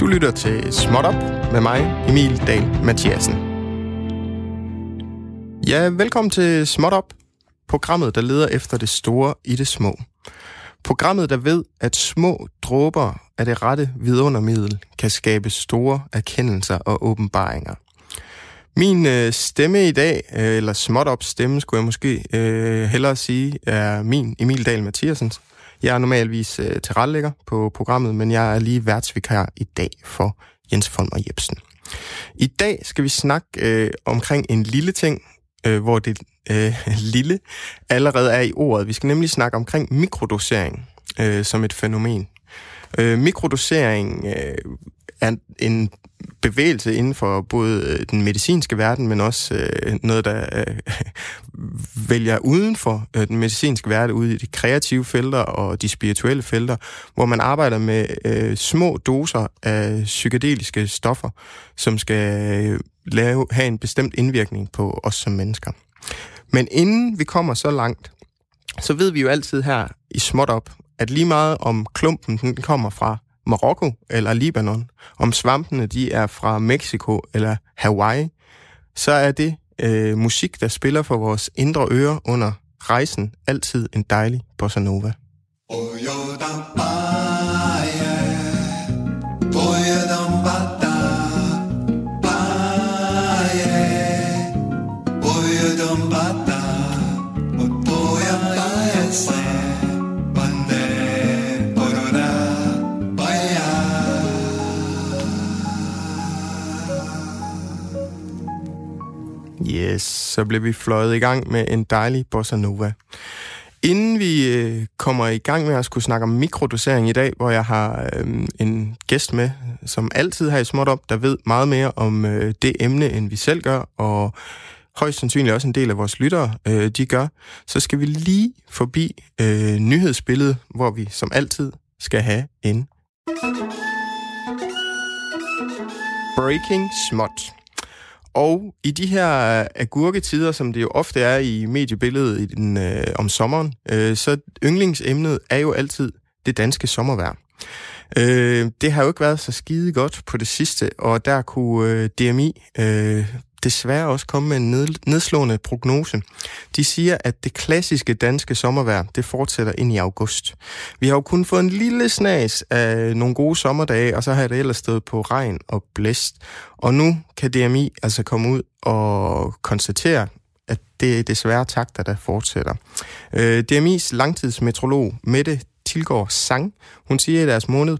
Du lytter til Småt Op med mig, Emil Dahl Mathiasen. Ja, velkommen til Småt Op, programmet, der leder efter det store i det små. Programmet, der ved, at små dråber af det rette vidundermiddel kan skabe store erkendelser og åbenbaringer. Min øh, stemme i dag, øh, eller småt op stemme, skulle jeg måske øh, hellere sige, er min Emil Dahl Mathiasens. Jeg er normalvis øh, tilrettelægger på programmet, men jeg er lige værtsvikar i dag for Jens von og Jebsen. I dag skal vi snakke øh, omkring en lille ting, øh, hvor det øh, lille allerede er i ordet. Vi skal nemlig snakke omkring mikrodosering øh, som et fænomen. Øh, mikrodosering øh, er en bevægelse inden for både øh, den medicinske verden, men også øh, noget, der øh, vælger uden for øh, den medicinske verden, ude i de kreative felter og de spirituelle felter, hvor man arbejder med øh, små doser af psykedeliske stoffer, som skal øh, lave, have en bestemt indvirkning på os som mennesker. Men inden vi kommer så langt, så ved vi jo altid her i småt op, at lige meget om klumpen den kommer fra Marokko eller Libanon, om svampene de er fra Mexico eller Hawaii, så er det øh, musik, der spiller for vores indre ører under rejsen, altid en dejlig bossa nova. Oh, yo, da, blev vi fløjet i gang med en dejlig bossa nova. Inden vi øh, kommer i gang med at skulle snakke om mikrodosering i dag, hvor jeg har øh, en gæst med, som altid har i småt op, der ved meget mere om øh, det emne, end vi selv gør, og højst sandsynligt også en del af vores lyttere, øh, de gør, så skal vi lige forbi øh, nyhedsbilledet, hvor vi som altid skal have en Breaking Smot. Og i de her øh, agurketider, som det jo ofte er i mediebilledet i den, øh, om sommeren, øh, så yndlingsemnet er jo altid det danske sommervejr. Øh, det har jo ikke været så skide godt på det sidste, og der kunne øh, DMI øh, desværre også komme med en nedslående prognose. De siger, at det klassiske danske sommervejr, det fortsætter ind i august. Vi har jo kun fået en lille snas af nogle gode sommerdage, og så har det ellers stået på regn og blæst. Og nu kan DMI altså komme ud og konstatere, at det er desværre takter, der fortsætter. Øh, DMI's langtidsmetrolog Mette Tilgaard Sang, hun siger i deres måned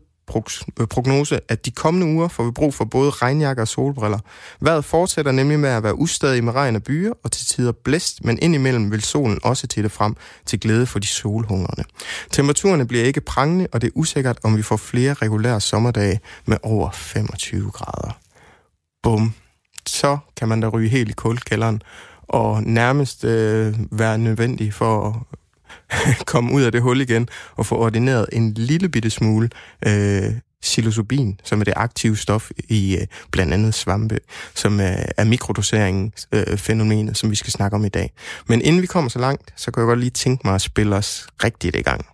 Øh, prognose, at de kommende uger får vi brug for både regnjakker og solbriller. Vejret fortsætter nemlig med at være ustadig med regn og byer, og til tider blæst, men indimellem vil solen også titte frem til glæde for de solhungrende. Temperaturerne bliver ikke prangende, og det er usikkert, om vi får flere regulære sommerdage med over 25 grader. Bum. Så kan man da ryge helt i kuldkælderen og nærmest øh, være nødvendig for komme ud af det hul igen og få ordineret en lille bitte smule øh, psilocybin, som er det aktive stof i øh, blandt andet svampe, som er, er mikrodoseringsfænomenet, øh, som vi skal snakke om i dag. Men inden vi kommer så langt, så kan jeg godt lige tænke mig at spille os rigtigt i gang.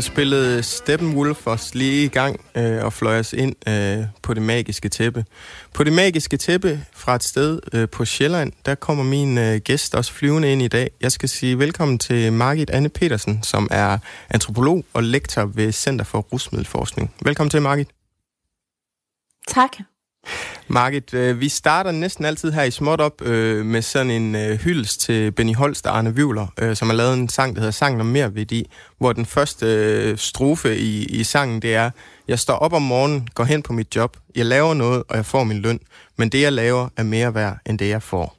Der spillede Steppenwolf os lige i gang øh, og fløj os ind øh, på det magiske tæppe. På det magiske tæppe fra et sted øh, på Sjælland, der kommer min øh, gæst også flyvende ind i dag. Jeg skal sige velkommen til Margit Anne Petersen, som er antropolog og lektor ved Center for Rusmiddelforskning. Velkommen til, Margit. Tak. Margit, øh, vi starter næsten altid her i Småt op øh, med sådan en øh, hyldest til Benny Holst og Arne Vivler, øh, som har lavet en sang, der hedder Sangen om mere værdi, hvor den første øh, strofe i, i sangen, det er, jeg står op om morgenen, går hen på mit job, jeg laver noget, og jeg får min løn, men det, jeg laver, er mere værd end det, jeg får.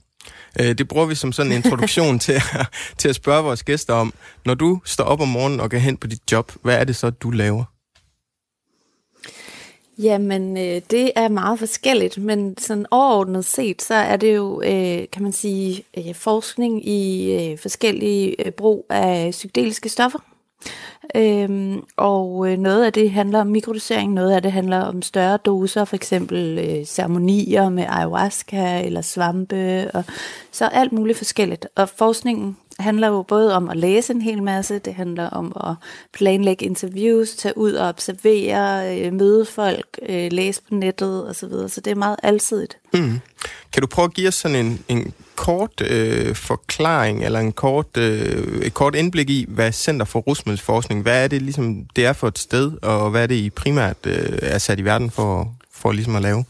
Øh, det bruger vi som sådan en introduktion til, til at spørge vores gæster om. Når du står op om morgenen og går hen på dit job, hvad er det så, du laver? Jamen, øh, det er meget forskelligt, men sådan overordnet set, så er det jo, øh, kan man sige, øh, forskning i øh, forskellige øh, brug af psykedeliske stoffer. Øhm, og øh, noget af det handler om mikrodosering, noget af det handler om større doser, for eksempel øh, ceremonier med ayahuasca eller svampe, og så alt muligt forskelligt. Og forskningen handler jo både om at læse en hel masse, det handler om at planlægge interviews, tage ud og observere, øh, møde folk, øh, læse på nettet osv., så, videre. så det er meget alsidigt. Mm. Kan du prøve at give os sådan en, en kort øh, forklaring, eller en kort, øh, et kort indblik i, hvad Center for Rusmiddelsforskning, hvad er det ligesom, det er for et sted, og hvad er det I primært øh, er sat i verden for, for ligesom at lave?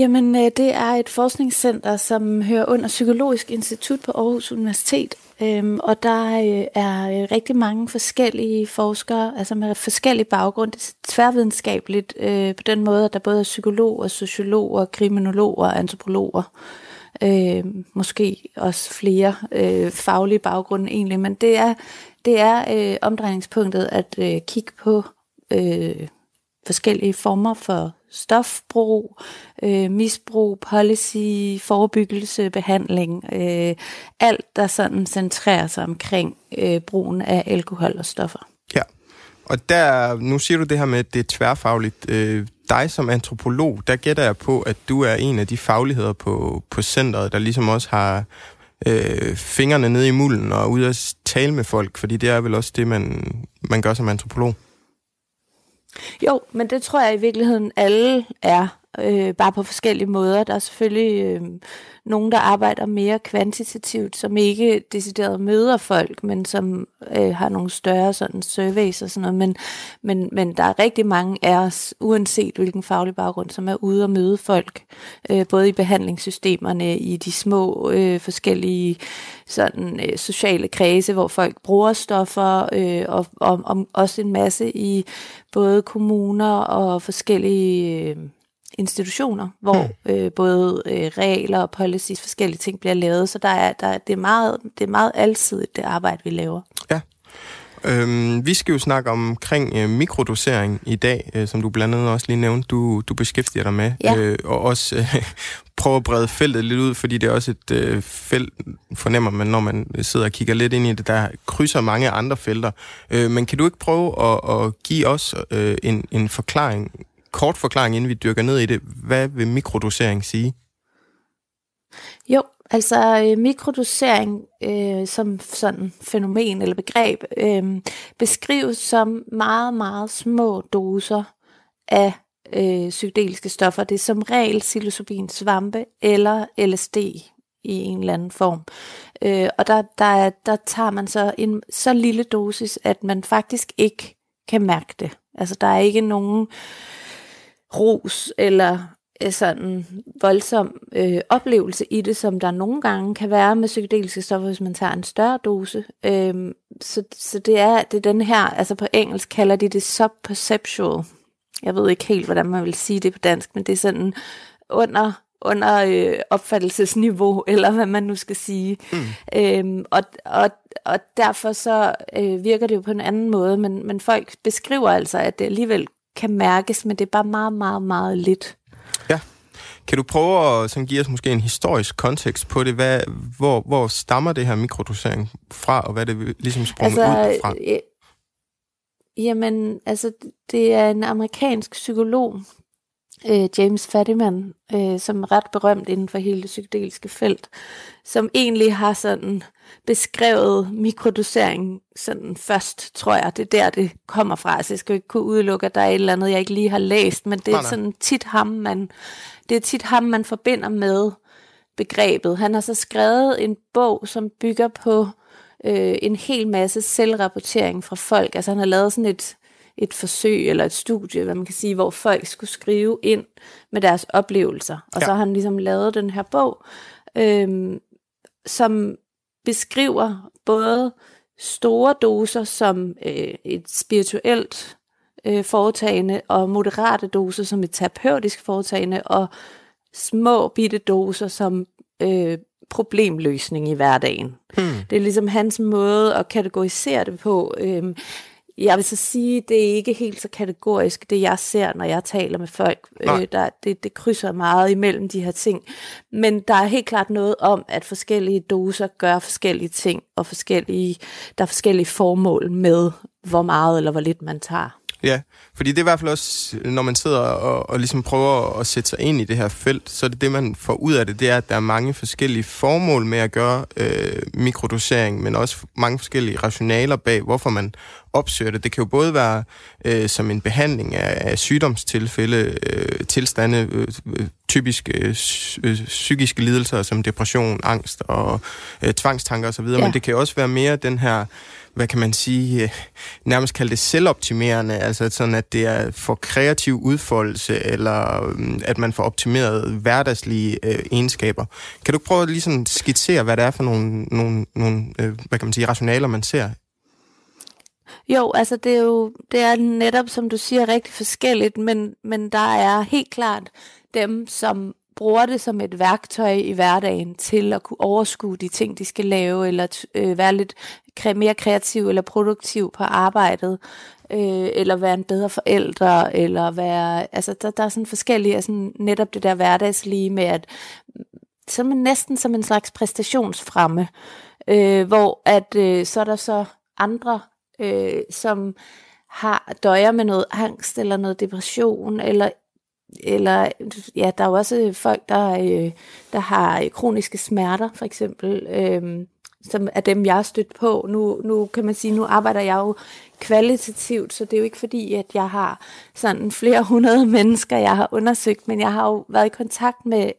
Jamen, øh, det er et forskningscenter, som hører under Psykologisk Institut på Aarhus Universitet. Øhm, og der øh, er øh, rigtig mange forskellige forskere, altså med forskellig baggrund. Det er tværvidenskabeligt øh, på den måde, at der både er psykologer, sociologer, kriminologer antropologer. Øh, måske også flere øh, faglige baggrunde egentlig, men det er, det er øh, omdrejningspunktet at øh, kigge på øh, forskellige former for stofbrug, øh, misbrug, policy, forebyggelse, behandling, øh, alt der sådan centrerer sig omkring øh, brugen af alkohol og stoffer. Ja, og der, nu siger du det her med, at det er tværfagligt. Øh, dig som antropolog, der gætter jeg på, at du er en af de fagligheder på, på centret, der ligesom også har øh, fingrene nede i mulden og ude at tale med folk, fordi det er vel også det, man, man gør som antropolog. Jo, men det tror jeg i virkeligheden alle er, øh, bare på forskellige måder. Der er selvfølgelig øh, nogen, der arbejder mere kvantitativt, som ikke decideret møder folk, men som øh, har nogle større sådan surveys og sådan noget. Men, men, men der er rigtig mange af os, uanset hvilken faglig baggrund, som er ude og møde folk, øh, både i behandlingssystemerne, i de små øh, forskellige sådan øh, sociale kredse, hvor folk bruger stoffer, øh, og, og, og også en masse i både kommuner og forskellige øh, institutioner, hvor mm. øh, både øh, regler og policies, forskellige ting bliver lavet. Så der er, der, det, er meget, det er meget alsidigt, det arbejde, vi laver. Ja. Øhm, vi skal jo snakke omkring øh, mikrodosering i dag, øh, som du blandt andet også lige nævnte, du, du beskæftiger dig med. Ja. Øh, og også øh, prøve at brede feltet lidt ud, fordi det er også et øh, felt, fornemmer man, når man sidder og kigger lidt ind i det, der krydser mange andre felter. Øh, men kan du ikke prøve at, at give os øh, en, en forklaring kort forklaring, inden vi dykker ned i det. Hvad vil mikrodosering sige? Jo, altså øh, mikrodosering øh, som sådan fænomen eller begreb øh, beskrives som meget, meget små doser af øh, psykedeliske stoffer. Det er som regel psilocybin svampe eller LSD i en eller anden form. Øh, og der, der, der tager man så en så lille dosis, at man faktisk ikke kan mærke det. Altså der er ikke nogen ros eller øh, sådan voldsom øh, oplevelse i det, som der nogle gange kan være med psykedeliske stoffer, hvis man tager en større dose. Øhm, så, så det er det er den her, altså på engelsk kalder de det subperceptual. Jeg ved ikke helt, hvordan man vil sige det på dansk, men det er sådan under under øh, opfattelsesniveau, eller hvad man nu skal sige. Mm. Øhm, og, og, og derfor så øh, virker det jo på en anden måde, men, men folk beskriver altså, at det alligevel kan mærkes, men det er bare meget, meget, meget lidt. Ja. Kan du prøve at sådan, give os måske en historisk kontekst på det? Hvad, hvor, hvor stammer det her mikrodosering fra, og hvad det ligesom sprunget altså, ud fra? Øh, jamen, altså, det er en amerikansk psykolog, øh, James Fadiman, øh, som er ret berømt inden for hele det psykedeliske felt, som egentlig har sådan beskrevet mikrodosering sådan først, tror jeg. Det er der, det kommer fra. Altså, jeg skal jo ikke kunne udelukke, at der er et eller andet, jeg ikke lige har læst, men det er sådan tit ham, man, det er tit ham, man forbinder med begrebet. Han har så skrevet en bog, som bygger på øh, en hel masse selvrapportering fra folk. Altså han har lavet sådan et et forsøg eller et studie, hvad man kan sige, hvor folk skulle skrive ind med deres oplevelser. Og ja. så har han ligesom lavet den her bog, øhm, som beskriver både store doser som øh, et spirituelt øh, foretagende, og moderate doser som et terapeutisk foretagende, og små bitte doser som øh, problemløsning i hverdagen. Hmm. Det er ligesom hans måde at kategorisere det på. Øhm, jeg vil så sige, det er ikke helt så kategorisk, det jeg ser, når jeg taler med folk. Øh, der, det, det krydser meget imellem de her ting. Men der er helt klart noget om, at forskellige doser gør forskellige ting, og forskellige, der er forskellige formål med, hvor meget eller hvor lidt man tager. Ja, fordi det er i hvert fald også, når man sidder og, og ligesom prøver at sætte sig ind i det her felt, så er det det, man får ud af det, det er, at der er mange forskellige formål med at gøre øh, mikrodosering, men også mange forskellige rationaler bag, hvorfor man opsøger det. Det kan jo både være øh, som en behandling af, af sygdomstilfælde, øh, tilstande, øh, øh typiske øh, øh, psykiske lidelser som depression, angst og øh, tvangstanker osv., ja. men det kan også være mere den her hvad kan man sige, øh, nærmest kalde det selvoptimerende, altså sådan, at det er for kreativ udfoldelse, eller øh, at man får optimeret hverdagslige øh, egenskaber. Kan du prøve at ligesom skitsere, hvad det er for nogle, nogle, nogle øh, hvad kan man sige, rationaler, man ser jo, altså det er jo det er netop, som du siger, rigtig forskelligt, men, men der er helt klart dem, som bruger det som et værktøj i hverdagen til at kunne overskue de ting, de skal lave, eller øh, være lidt mere kreativ eller produktiv på arbejdet, øh, eller være en bedre forælder, eller være, altså der, der er sådan forskellige, altså netop det der hverdagslige med, at som næsten som en slags præstationsfremme, øh, hvor at øh, så er der så andre, øh, som har døjer med noget angst, eller noget depression, eller eller ja, der er jo også folk, der, øh, der har kroniske smerter, for eksempel, øh, som er dem, jeg har stødt på. Nu, nu kan man sige, nu arbejder jeg jo kvalitativt, så det er jo ikke fordi, at jeg har sådan flere hundrede mennesker, jeg har undersøgt, men jeg har jo været i kontakt med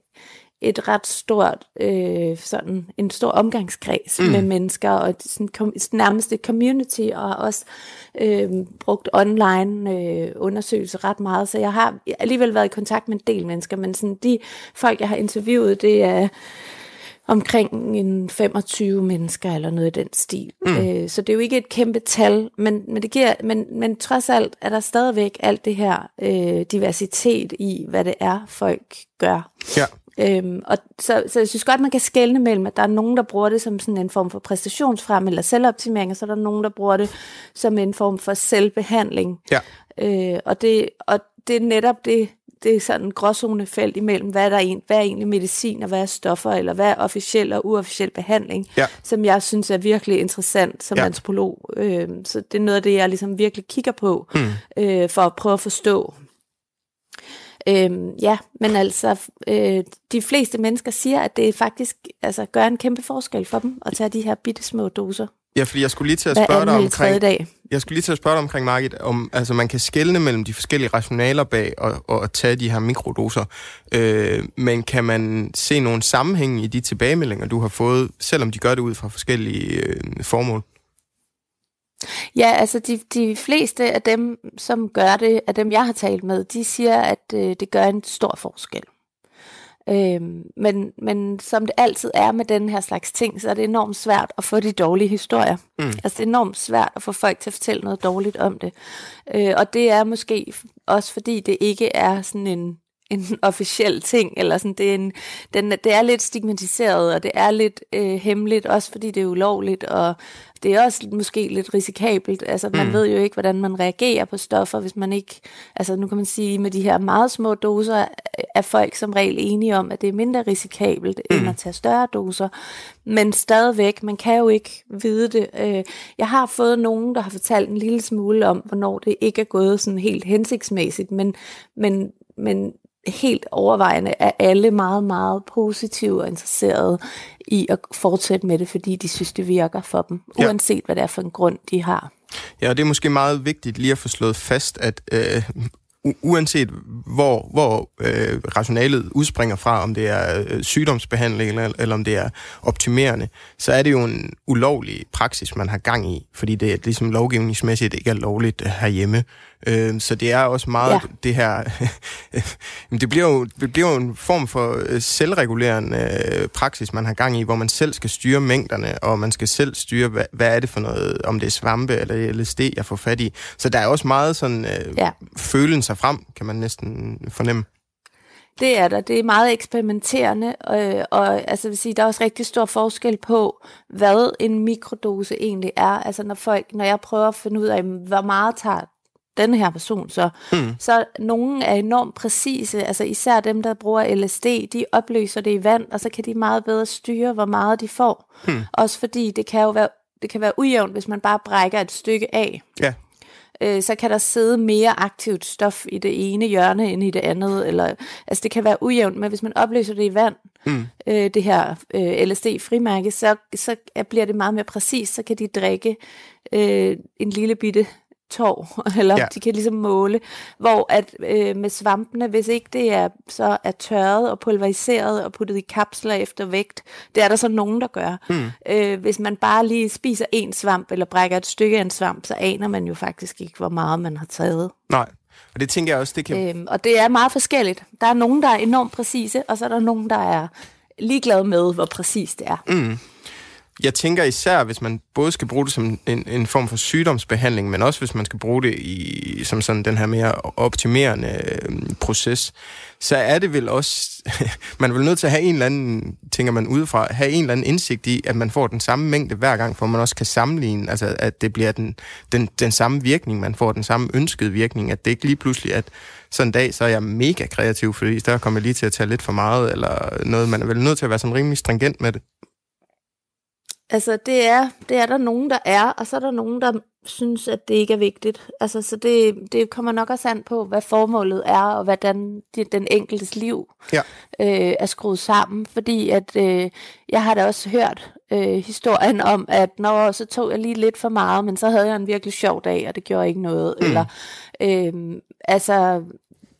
et ret stort, øh, sådan en stor omgangskreds mm. med mennesker, og sådan kom, nærmest et community, og også øh, brugt online øh, undersøgelser ret meget, så jeg har alligevel været i kontakt med en del mennesker, men sådan de folk, jeg har interviewet, det er omkring en 25 mennesker eller noget i den stil. Mm. Øh, så det er jo ikke et kæmpe tal, men, men, det giver, men, men trods alt er der stadigvæk alt det her øh, diversitet i, hvad det er, folk gør. Ja. Øhm, og så, så jeg synes godt, man kan skelne mellem, at der er nogen, der bruger det som sådan en form for præstationsfrem eller selvoptimering, og så er der nogen, der bruger det som en form for selvbehandling. Ja. Øh, og, det, og det er netop det, det er sådan en gråzonefelt imellem, hvad er, der en, hvad er egentlig medicin, og hvad er stoffer, eller hvad er officiel og uofficiel behandling, ja. som jeg synes er virkelig interessant som ja. antropolog. Øh, så det er noget af det, jeg ligesom virkelig kigger på, mm. øh, for at prøve at forstå, Øhm, ja, men altså, øh, de fleste mennesker siger, at det faktisk altså, gør en kæmpe forskel for dem at tage de her bitte små doser. Ja, fordi jeg skulle lige til at spørge dig omkring... Dag. Jeg skulle lige til at spørge dig omkring, Margit, om altså, man kan skelne mellem de forskellige rationaler bag og, og at tage de her mikrodoser. Øh, men kan man se nogle sammenhæng i de tilbagemeldinger, du har fået, selvom de gør det ud fra forskellige øh, formål? Ja, altså de, de fleste af dem, som gør det, af dem jeg har talt med, de siger, at øh, det gør en stor forskel. Øhm, men, men som det altid er med den her slags ting, så er det enormt svært at få de dårlige historier. Mm. Altså det er enormt svært at få folk til at fortælle noget dårligt om det. Øh, og det er måske også fordi det ikke er sådan en en officiel ting, eller sådan, det er, en, den, det er lidt stigmatiseret, og det er lidt øh, hemmeligt, også fordi det er ulovligt, og det er også måske lidt risikabelt. Altså, man mm. ved jo ikke, hvordan man reagerer på stoffer, hvis man ikke... Altså, nu kan man sige, med de her meget små doser, er folk som regel enige om, at det er mindre risikabelt, mm. end at tage større doser. Men stadigvæk, man kan jo ikke vide det. Øh, jeg har fået nogen, der har fortalt en lille smule om, hvornår det ikke er gået sådan helt hensigtsmæssigt, men, men, men helt overvejende er alle meget, meget positive og interesserede i at fortsætte med det, fordi de synes, det virker for dem, ja. uanset hvad det er for en grund, de har. Ja, og det er måske meget vigtigt lige at få slået fast, at øh, uanset hvor, hvor øh, rationalet udspringer fra, om det er øh, sygdomsbehandling eller, eller om det er optimerende, så er det jo en ulovlig praksis, man har gang i, fordi det er ligesom lovgivningsmæssigt ikke er lovligt herhjemme. Øh, så det er også meget ja. det her... det, bliver jo, det bliver jo en form for øh, selvregulerende øh, praksis, man har gang i, hvor man selv skal styre mængderne, og man skal selv styre, hvad, hvad er det for noget, om det er svampe eller LSD, jeg får fat i. Så der er også meget sådan øh, ja. følelser frem, kan man næsten fornemme. Det er der. Det er meget eksperimenterende, øh, og altså, vil sige, der er også rigtig stor forskel på, hvad en mikrodose egentlig er. Altså når folk, når jeg prøver at finde ud af, hvor meget tager den her person så, mm. så nogen er enormt præcise, altså især dem, der bruger LSD, de opløser det i vand, og så kan de meget bedre styre, hvor meget de får. Mm. Også fordi det kan jo være, det kan være ujævnt, hvis man bare brækker et stykke af. Ja øh, så kan der sidde mere aktivt stof i det ene hjørne end i det andet. Eller, altså det kan være ujævnt, men hvis man opløser det i vand, mm. øh, det her øh, LSD-frimærke, så, så bliver det meget mere præcis. Så kan de drikke øh, en lille bitte tår, eller ja. de kan ligesom måle, hvor at øh, med svampene, hvis ikke det er så er tørret og pulveriseret og puttet i kapsler efter vægt, det er der så nogen, der gør. Mm. Øh, hvis man bare lige spiser en svamp, eller brækker et stykke af en svamp, så aner man jo faktisk ikke, hvor meget man har taget. Nej, og det tænker jeg også, det kan... Øhm, og det er meget forskelligt. Der er nogen, der er enormt præcise, og så er der nogen, der er ligeglade med, hvor præcis det er. Mm. Jeg tænker især, hvis man både skal bruge det som en, en form for sygdomsbehandling, men også hvis man skal bruge det i, som sådan den her mere optimerende øh, proces, så er det vel også, man er vel nødt til at have en eller anden, tænker man udefra, have en eller anden indsigt i, at man får den samme mængde hver gang, for man også kan sammenligne, altså at det bliver den, den, den samme virkning, man får den samme ønskede virkning, at det ikke lige pludselig, at sådan en dag, så er jeg mega kreativ, fordi der kommer jeg lige til at tage lidt for meget, eller noget, man er vel nødt til at være sådan rimelig stringent med det. Altså, det er, det er der nogen, der er, og så er der nogen, der synes, at det ikke er vigtigt. Altså, så det, det kommer nok også an på, hvad formålet er, og hvordan det, den enkeltes liv ja. øh, er skruet sammen. Fordi at øh, jeg har da også hørt øh, historien om, at når så tog jeg lige lidt for meget, men så havde jeg en virkelig sjov dag, og det gjorde ikke noget. Mm. Eller, øh, altså,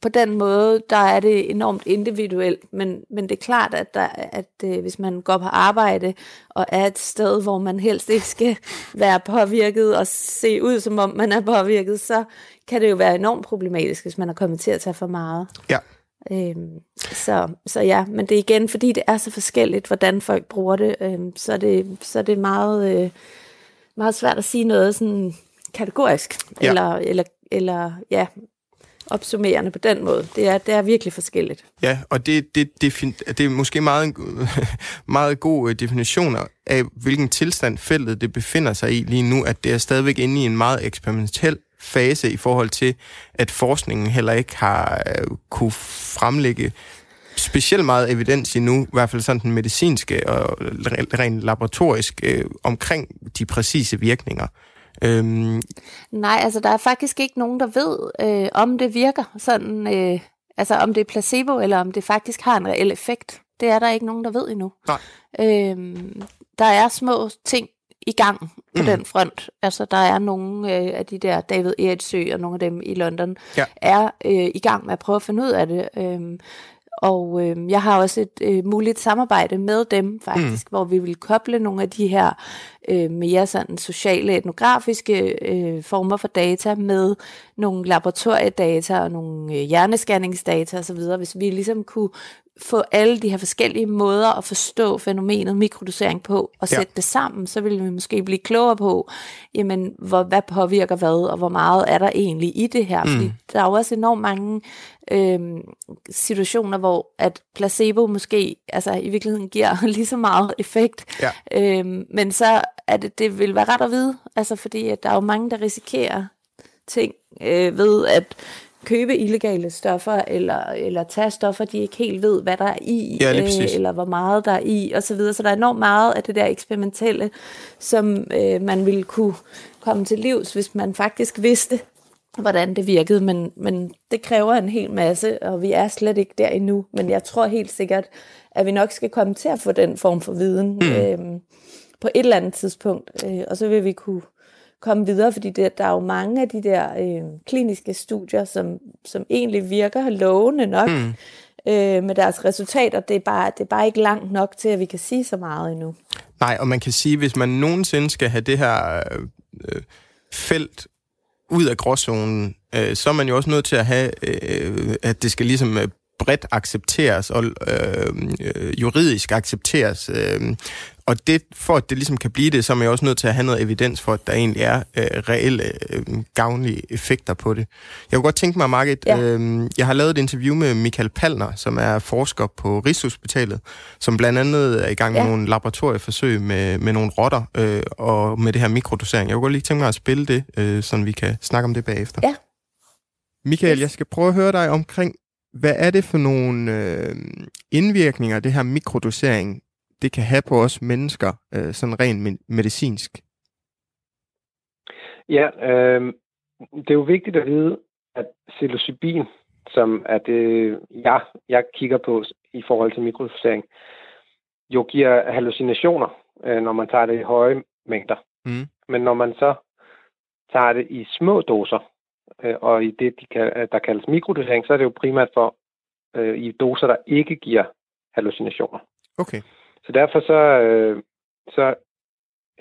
på den måde, der er det enormt individuelt, men, men det er klart, at, der, at øh, hvis man går på arbejde og er et sted, hvor man helst ikke skal være påvirket og se ud, som om man er påvirket, så kan det jo være enormt problematisk, hvis man er kommet til at tage for meget. Ja. Øhm, så, så ja, men det er igen, fordi det er så forskelligt, hvordan folk bruger det, øhm, så, er det så er det meget, øh, meget svært at sige noget sådan kategorisk, ja. eller, eller, eller ja, opsummerende på den måde. Det er, det er virkelig forskelligt. Ja, og det, det, det, det er måske meget, meget god øh, definition af, hvilken tilstand feltet det befinder sig i lige nu, at det er stadigvæk inde i en meget eksperimentel fase i forhold til, at forskningen heller ikke har øh, kunne fremlægge specielt meget evidens endnu, i hvert fald sådan den medicinske og øh, rent laboratorisk, øh, omkring de præcise virkninger. Øhm. Nej, altså der er faktisk ikke nogen, der ved, øh, om det virker sådan, øh, altså om det er placebo, eller om det faktisk har en reel effekt. Det er der ikke nogen, der ved endnu. Nej. Øhm, der er små ting i gang på mm. den front. Altså, der er nogle øh, af de der David Eritsø og nogle af dem i London, ja. er øh, i gang med at prøve at finde ud af det. Øhm, og øh, jeg har også et øh, muligt samarbejde med dem faktisk, mm. hvor vi vil koble nogle af de her øh, mere sådan sociale, etnografiske øh, former for data med nogle laboratoriedata og nogle øh, hjernescanningsdata osv., hvis vi ligesom kunne få alle de her forskellige måder at forstå fænomenet mikrodosering på og sætte ja. det sammen, så vil vi måske blive klogere på, jamen, hvor, hvad påvirker hvad, og hvor meget er der egentlig i det her. Mm. Fordi der er jo også enormt mange øh, situationer, hvor at placebo måske altså, i virkeligheden giver lige så meget effekt. Ja. Øh, men så er det, det vil være ret at vide, altså fordi at der er jo mange, der risikerer ting øh, ved at købe illegale stoffer, eller, eller tage stoffer, de ikke helt ved, hvad der er i, ja, øh, eller hvor meget der er i, og så videre. Så der er enormt meget af det der eksperimentelle, som øh, man ville kunne komme til livs, hvis man faktisk vidste, hvordan det virkede, men, men det kræver en hel masse, og vi er slet ikke der endnu. Men jeg tror helt sikkert, at vi nok skal komme til at få den form for viden mm. øh, på et eller andet tidspunkt, øh, og så vil vi kunne komme videre, fordi det, der er jo mange af de der øh, kliniske studier, som, som egentlig virker lovende nok mm. øh, med deres resultater. Det er, bare, det er bare ikke langt nok til, at vi kan sige så meget endnu. Nej, og man kan sige, hvis man nogensinde skal have det her øh, felt ud af gråzonen, øh, så er man jo også nødt til at have, øh, at det skal ligesom øh, bredt accepteres og øh, øh juridisk accepteres. Øh, og det, for at det ligesom kan blive det, så er man jo også nødt til at have noget evidens for, at der egentlig er øh, reelle øh, gavnlige effekter på det. Jeg kunne godt tænke mig, Margit, ja. øh, jeg har lavet et interview med Michael Palner, som er forsker på Rigshospitalet, som blandt andet er i gang med ja. nogle laboratorieforsøg med, med nogle rotter øh, og med det her mikrodosering. Jeg kunne godt lige tænke mig at spille det, øh, så vi kan snakke om det bagefter. Ja. Michael, jeg skal prøve at høre dig omkring, hvad er det for nogle øh, indvirkninger, det her mikrodosering det kan have på os mennesker, øh, sådan rent medicinsk? Ja, øh, det er jo vigtigt at vide, at psilocybin, som er det, jeg, jeg kigger på i forhold til mikrodosering, jo giver hallucinationer, øh, når man tager det i høje mængder. Mm. Men når man så tager det i små doser, øh, og i det, de kan, der kaldes mikrodosering, så er det jo primært for øh, i doser, der ikke giver hallucinationer. Okay. Så derfor så, øh, så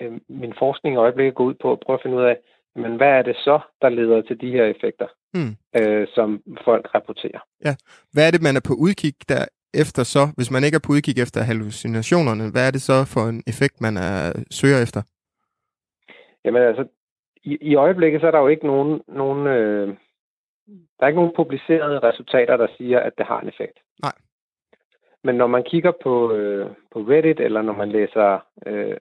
øh, min forskning i øjeblikket går ud på at prøve at finde ud af, men hvad er det så, der leder til de her effekter, mm. øh, som folk rapporterer? Ja. Hvad er det, man er på udkig der efter så? Hvis man ikke er på udkig efter hallucinationerne, hvad er det så for en effekt, man er, søger efter? Jamen altså, i, i øjeblikket så er der jo ikke nogen, nogen øh, der er ikke nogen publicerede resultater, der siger, at det har en effekt. Nej. Men når man kigger på, øh, på Reddit, eller når man læser øh,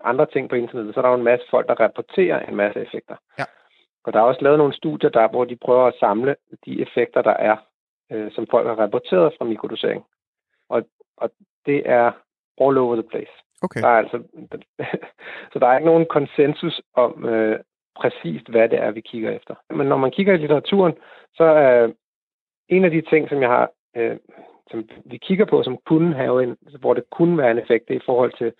andre ting på internettet, så er der jo en masse folk, der rapporterer en masse effekter. Ja. Og der er også lavet nogle studier, der, hvor de prøver at samle de effekter, der er, øh, som folk har rapporteret fra mikrodosering. Og, og det er all over the place. Okay. Der er altså, så der er ikke nogen konsensus om øh, præcist, hvad det er, vi kigger efter. Men når man kigger i litteraturen, så er øh, en af de ting, som jeg har øh, som vi kigger på, som kunne have en, hvor det kunne være en effekt, det er i forhold til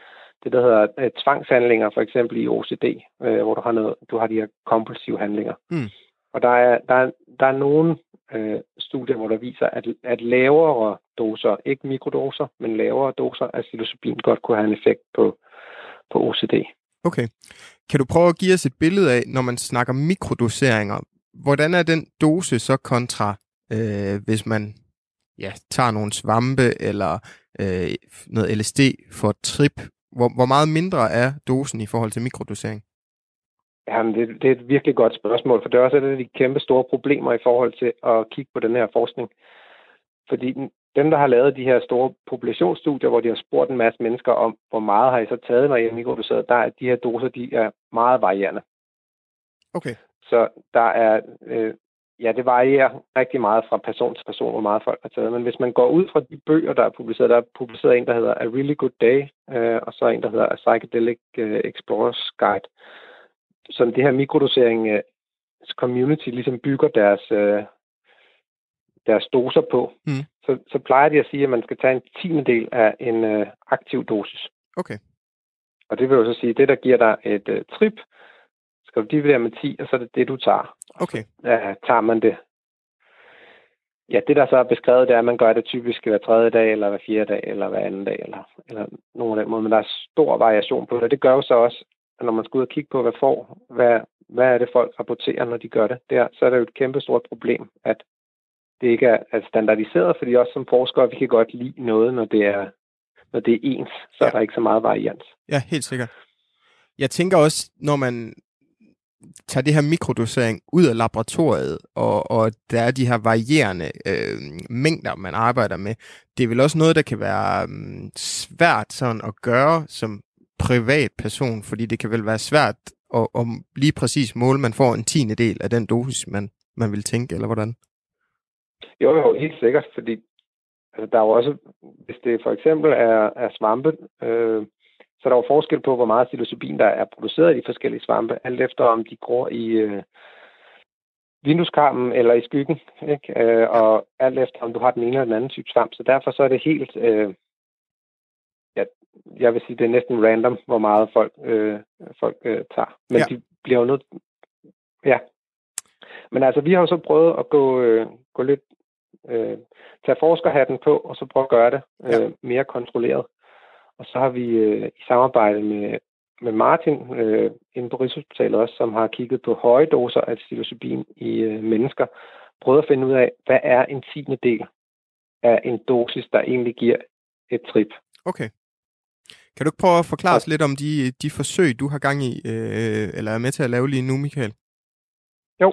det, der hedder øh, tvangshandlinger, for eksempel i OCD, øh, hvor du har, noget, du har de her kompulsive handlinger. Mm. Og der er, der er, der er nogle øh, studier, hvor der viser, at, at lavere doser, ikke mikrodoser, men lavere doser af psilocybin godt kunne have en effekt på, på OCD. Okay. Kan du prøve at give os et billede af, når man snakker mikrodoseringer, hvordan er den dose så kontra, øh, hvis man ja, tager nogle svampe eller øh, noget LSD for et trip, hvor, hvor meget mindre er dosen i forhold til mikrodosering? Jamen, det, det er et virkelig godt spørgsmål, for det er også et af de kæmpe store problemer i forhold til at kigge på den her forskning. Fordi dem, der har lavet de her store populationsstudier, hvor de har spurgt en masse mennesker om, hvor meget har I så taget, når I har mikrodoseret, der er de her doser, de er meget varierende. Okay. Så der er øh, ja, det varierer rigtig meget fra person til person, hvor meget folk har taget. Men hvis man går ud fra de bøger, der er publiceret, der er publiceret en, der hedder A Really Good Day, øh, og så en, der hedder A Psychedelic øh, Explorer's Guide, som det her mikrodosering øh, community ligesom bygger deres, øh, deres doser på, mm. så, så plejer de at sige, at man skal tage en tiende del af en øh, aktiv dosis. Okay. Og det vil jo så sige, at det, der giver dig et øh, trip, skal du dividere med 10, og så er det det, du tager. Okay. Ja, tager man det. Ja, det der så er beskrevet, det er, at man gør det typisk hver tredje dag, eller hver fjerde dag, eller hver anden dag, eller, eller nogen af den måde. Men der er stor variation på det. Det gør jo så også, at når man skal ud og kigge på, hvad får, hvad, hvad er det folk rapporterer, når de gør det, der, så er det jo et kæmpe stort problem, at det ikke er, er standardiseret, fordi også som forskere, vi kan godt lide noget, når det er, når det er ens, så ja. er der ikke så meget varians. Ja, helt sikkert. Jeg tænker også, når man tager det her mikrodosering ud af laboratoriet, og, og der er de her varierende øh, mængder, man arbejder med, det er vel også noget, der kan være øh, svært sådan at gøre som privatperson, fordi det kan vel være svært at, at lige præcis måle, man får en tiende del af den dosis, man, man vil tænke, eller hvordan? Jo, jo, helt sikkert, fordi altså, der er jo også, hvis det for eksempel er, er svampe, øh, så der er jo forskel på, hvor meget psilocybin, der er produceret i de forskellige svampe, alt efter om de gror i øh, vindueskarmen eller i skyggen, ikke? Øh, og alt efter om du har den ene eller den anden type svamp. Så derfor så er det helt, øh, ja, jeg vil sige, det er næsten random, hvor meget folk, øh, folk øh, tager. Men ja. de bliver jo nødt, ja. Men altså, vi har jo så prøvet at gå, øh, gå lidt, øh, tage forskerhatten på, og så prøve at gøre det øh, ja. mere kontrolleret. Og så har vi øh, i samarbejde med, med Martin øh, inde på Rigshospitalet også, som har kigget på høje doser af psilocybin i øh, mennesker, prøvet at finde ud af, hvad er en tiende del af en dosis, der egentlig giver et trip. Okay. Kan du ikke prøve at forklare os lidt om de, de forsøg, du har gang i, øh, eller er med til at lave lige nu, Michael? Jo,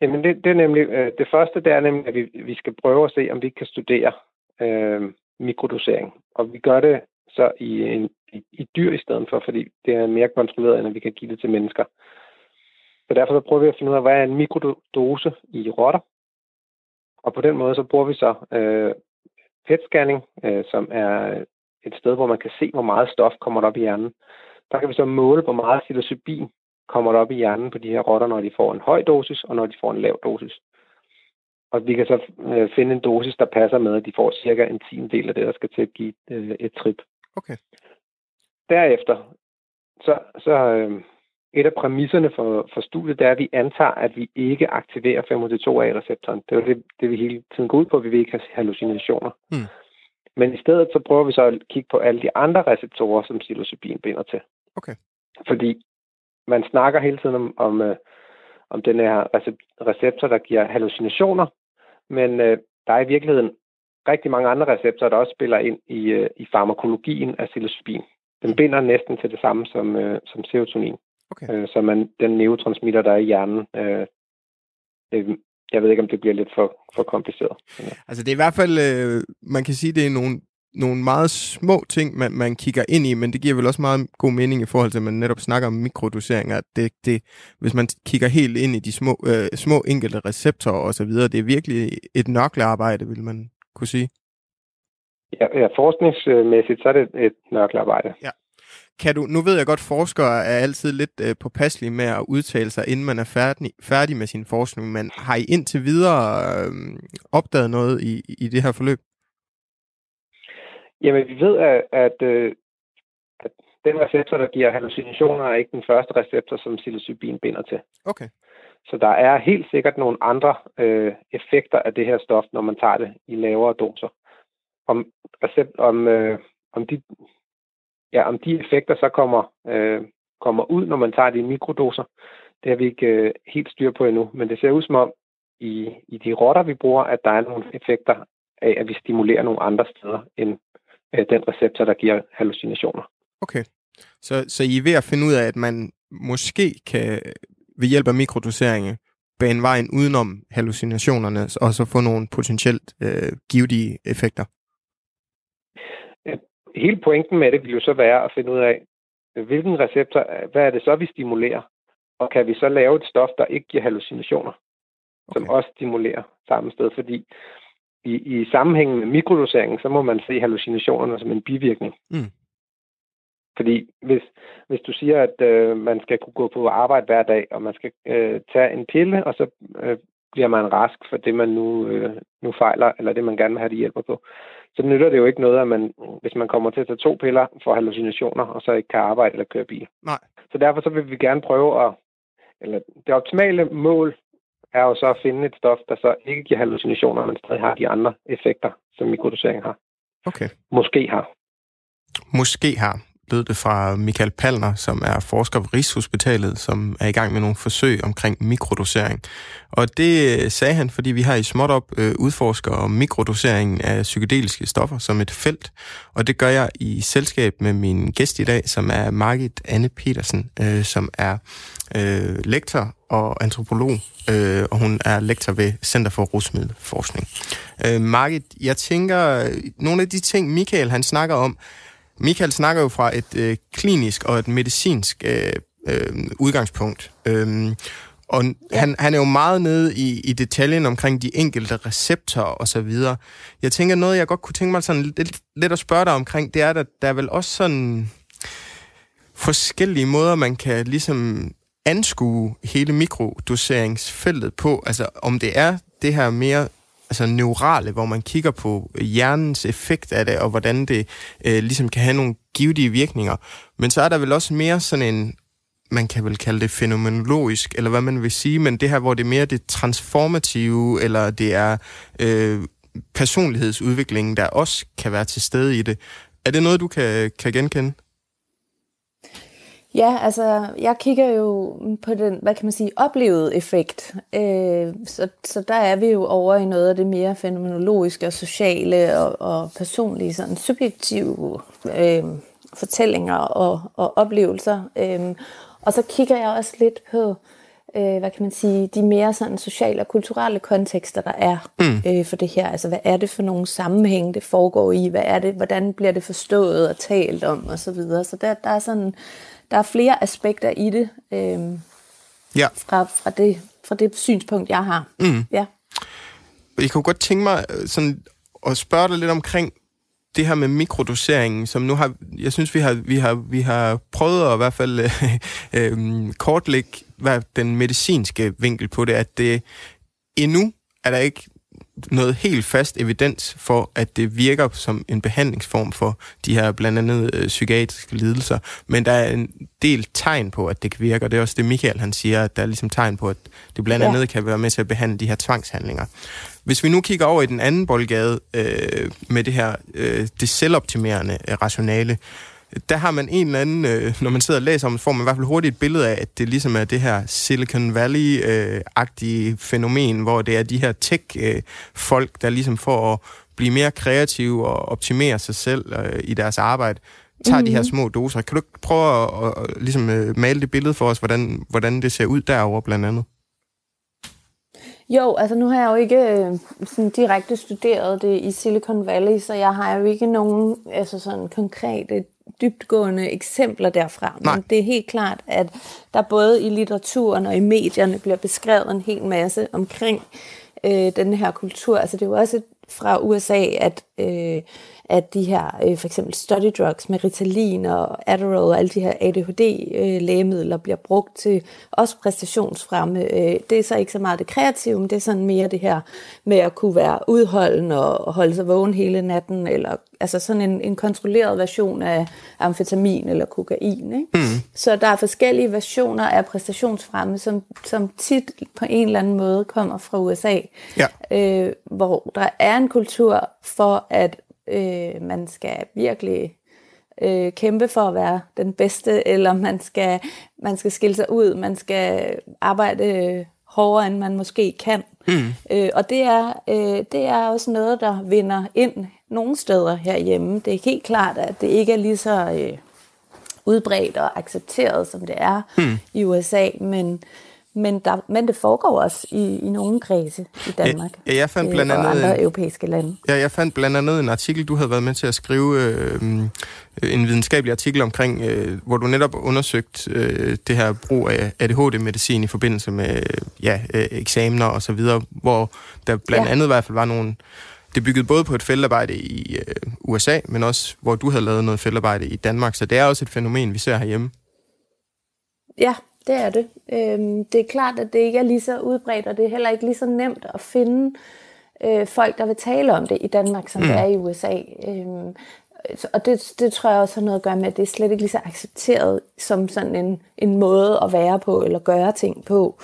Jamen det, det er nemlig, øh, det første det er nemlig, at vi, vi skal prøve at se, om vi kan studere øh, mikrodosering. Og vi gør det så i, en, i, i dyr i stedet for, fordi det er mere kontrolleret, end at vi kan give det til mennesker. Så derfor så prøver vi at finde ud af, hvad er en mikrodose i rotter. Og på den måde så bruger vi så øh, PET-scanning, øh, som er et sted, hvor man kan se, hvor meget stof kommer op i hjernen. Der kan vi så måle, hvor meget psilocybin kommer der op i hjernen på de her rotter, når de får en høj dosis, og når de får en lav dosis. Og vi kan så øh, finde en dosis, der passer med, at de får cirka en tiendel af det, der skal til at give øh, et trip. Okay. Derefter, så, så øh, et af præmisserne for, for studiet, det er, at vi antager, at vi ikke aktiverer 5-HT2A-receptoren. Det er det, det, vi hele tiden går ud på. Vi vil ikke have hallucinationer. Hmm. Men i stedet så prøver vi så at kigge på alle de andre receptorer, som psilocybin binder til. Okay. Fordi man snakker hele tiden om, om, øh, om den her receptor, der giver hallucinationer, men øh, der er i virkeligheden rigtig mange andre receptorer, der også spiller ind i, øh, i farmakologien af psilocybin. Den binder næsten til det samme som, øh, som serotonin, Okay. øh, som er den neurotransmitter, der er i hjernen. Øh, øh, jeg ved ikke, om det bliver lidt for, for kompliceret. Altså det er i hvert fald, øh, man kan sige, det er nogle nogle meget små ting, man, man kigger ind i, men det giver vel også meget god mening i forhold til, at man netop snakker om mikrodoseringer. Det, det, hvis man kigger helt ind i de små, øh, små enkelte receptorer og så videre, det er virkelig et nørklearbejde, vil man kunne sige. Ja, ja forskningsmæssigt så er det et nørklearbejde. Ja. Kan du, nu ved jeg godt, at forskere er altid lidt øh, påpasselige med at udtale sig, inden man er færdig, færdig med sin forskning, men har I indtil videre øh, opdaget noget i, i det her forløb? Jamen, vi ved, at, at, øh, at den receptor, der giver hallucinationer, er ikke den første receptor, som psilocybin binder til. Okay. Så der er helt sikkert nogle andre øh, effekter af det her stof, når man tager det i lavere doser. Om, recept, om, øh, om, de, ja, om de effekter så kommer, øh, kommer ud, når man tager det i mikrodoser, det har vi ikke øh, helt styr på endnu. Men det ser ud som om, i, i de rotter, vi bruger, at der er nogle effekter af, at vi stimulerer nogle andre steder end øh, den receptor, der giver hallucinationer. Okay. Så, så I er ved at finde ud af, at man måske kan ved hjælp af mikrodosering bane vejen udenom hallucinationerne, og så få nogle potentielt øh, givetige effekter? Hele pointen med det vil jo så være at finde ud af, hvilken receptor, hvad er det så, vi stimulerer? Og kan vi så lave et stof, der ikke giver hallucinationer, okay. som også stimulerer samme sted? Fordi i, i sammenhængen med mikrodoseringen, så må man se hallucinationerne som en bivirkning. Mm. Fordi hvis, hvis du siger, at øh, man skal kunne gå på arbejde hver dag, og man skal øh, tage en pille, og så øh, bliver man rask for det, man nu, øh, nu fejler, eller det, man gerne vil have det hjælper på, så nytter det jo ikke noget, at man, hvis man kommer til at tage to piller for hallucinationer, og så ikke kan arbejde eller køre bil. Nej. Så derfor så vil vi gerne prøve at, eller det optimale mål er jo så at finde et stof, der så ikke giver hallucinationer, men stadig har de andre effekter, som mikrodosering har. Okay. Måske har. Måske har lød det fra Michael Palner, som er forsker ved Rigshospitalet, som er i gang med nogle forsøg omkring mikrodosering. Og det øh, sagde han, fordi vi har i småt op øh, udforsker mikrodoseringen af psykedeliske stoffer som et felt. Og det gør jeg i selskab med min gæst i dag, som er Margit Anne Petersen, øh, som er øh, lektor og antropolog, øh, og hun er lektor ved Center for Rusmiddelforskning. Øh, Margit, jeg tænker, øh, nogle af de ting, Michael han snakker om, Michael snakker jo fra et øh, klinisk og et medicinsk øh, øh, udgangspunkt. Øhm, og ja. han, han er jo meget nede i, i detaljen omkring de enkelte receptorer og så videre. Jeg tænker noget, jeg godt kunne tænke mig sådan lidt, lidt at spørge dig omkring, det er, at der er vel også sådan forskellige måder, man kan ligesom anskue hele mikrodoseringsfeltet på. Altså om det er det her mere altså neurale, hvor man kigger på hjernens effekt af det, og hvordan det øh, ligesom kan have nogle givetige virkninger. Men så er der vel også mere sådan en, man kan vel kalde det fænomenologisk, eller hvad man vil sige, men det her, hvor det er mere det transformative, eller det er øh, personlighedsudviklingen, der også kan være til stede i det. Er det noget, du kan, kan genkende? Ja, altså jeg kigger jo på den, hvad kan man sige, oplevede effekt. Øh, så, så der er vi jo over i noget af det mere fænomenologiske og sociale og, og personlige, sådan subjektive øh, fortællinger og, og oplevelser. Øhm, og så kigger jeg også lidt på, øh, hvad kan man sige, de mere sådan sociale og kulturelle kontekster, der er mm. øh, for det her. Altså, hvad er det for nogle sammenhæng, det foregår i? Hvad er det, hvordan bliver det forstået og talt om, og så videre. Så der, der er sådan, der er flere aspekter i det, øh, ja. fra, fra, det, fra det synspunkt, jeg har. Mm. Ja. Jeg kunne godt tænke mig øh, sådan at spørge dig lidt omkring det her med mikrodoseringen, som nu har, jeg synes, vi har, vi har, vi har prøvet at i hvert fald øh, øh, kortlægge hvad, den medicinske vinkel på det, at det endnu er der ikke noget helt fast evidens for, at det virker som en behandlingsform for de her blandt andet øh, psykiatriske lidelser. Men der er en del tegn på, at det kan virke, og det er også det, Michael han siger, at der er ligesom tegn på, at det blandt andet ja. kan være med til at behandle de her tvangshandlinger. Hvis vi nu kigger over i den anden boldgade øh, med det her øh, det selvoptimerende øh, rationale, der har man en eller anden, øh, når man sidder og læser om det, får man i hvert fald hurtigt et billede af, at det ligesom er det her Silicon Valley-agtige fænomen, hvor det er de her tech-folk, der ligesom får at blive mere kreative og optimere sig selv øh, i deres arbejde, tager mm-hmm. de her mhm. små doser. Kan du ikke prøve at, at, at ligesom, øh, male det billede for os, hvordan, hvordan det ser ud derover blandt andet? Jo, altså nu har jeg jo ikke øh, sådan direkte studeret det i Silicon Valley, så jeg har jo ikke nogen altså sådan konkrete dybtgående eksempler derfra. Nej. Men det er helt klart, at der både i litteraturen og i medierne bliver beskrevet en hel masse omkring øh, den her kultur. Altså det er jo også fra USA, at øh, at de her øh, for eksempel study drugs med Ritalin og Adderall og alle de her ADHD-lægemidler øh, bliver brugt til også præstationsfremme. Øh, det er så ikke så meget det kreative, men det er sådan mere det her med at kunne være udholden og holde sig vågen hele natten, eller altså sådan en, en kontrolleret version af amfetamin eller kokain. Ikke? Mm. Så der er forskellige versioner af præstationsfremme, som, som tit på en eller anden måde kommer fra USA, ja. øh, hvor der er en kultur for, at øh, man skal virkelig øh, kæmpe for at være den bedste, eller man skal, man skal skille sig ud, man skal arbejde hårdere, end man måske kan. Mm. Øh, og det er, øh, det er også noget, der vinder ind nogle steder herhjemme. Det er helt klart, at det ikke er lige så øh, udbredt og accepteret, som det er mm. i USA, men men, der, men det foregår også i, i nogle kredse i Danmark. Ja, jeg fandt blandt andet, og andre europæiske lande. Ja, jeg fandt blandt andet en artikel, du havde været med til at skrive, øh, en videnskabelig artikel omkring, øh, hvor du netop undersøgt øh, det her brug af ADHD-medicin i forbindelse med ja, øh, eksamener og så videre, hvor der blandt ja. andet i hvert fald var nogle... Det byggede både på et feltarbejde i øh, USA, men også hvor du havde lavet noget feltarbejde i Danmark, så det er også et fænomen, vi ser herhjemme. Ja, det er det. Øhm, det er klart, at det ikke er lige så udbredt, og det er heller ikke lige så nemt at finde øh, folk, der vil tale om det i Danmark, som mm. det er i USA. Øhm, og det, det tror jeg også har noget at gøre med, at det er slet ikke lige så accepteret som sådan en, en måde at være på, eller gøre ting på.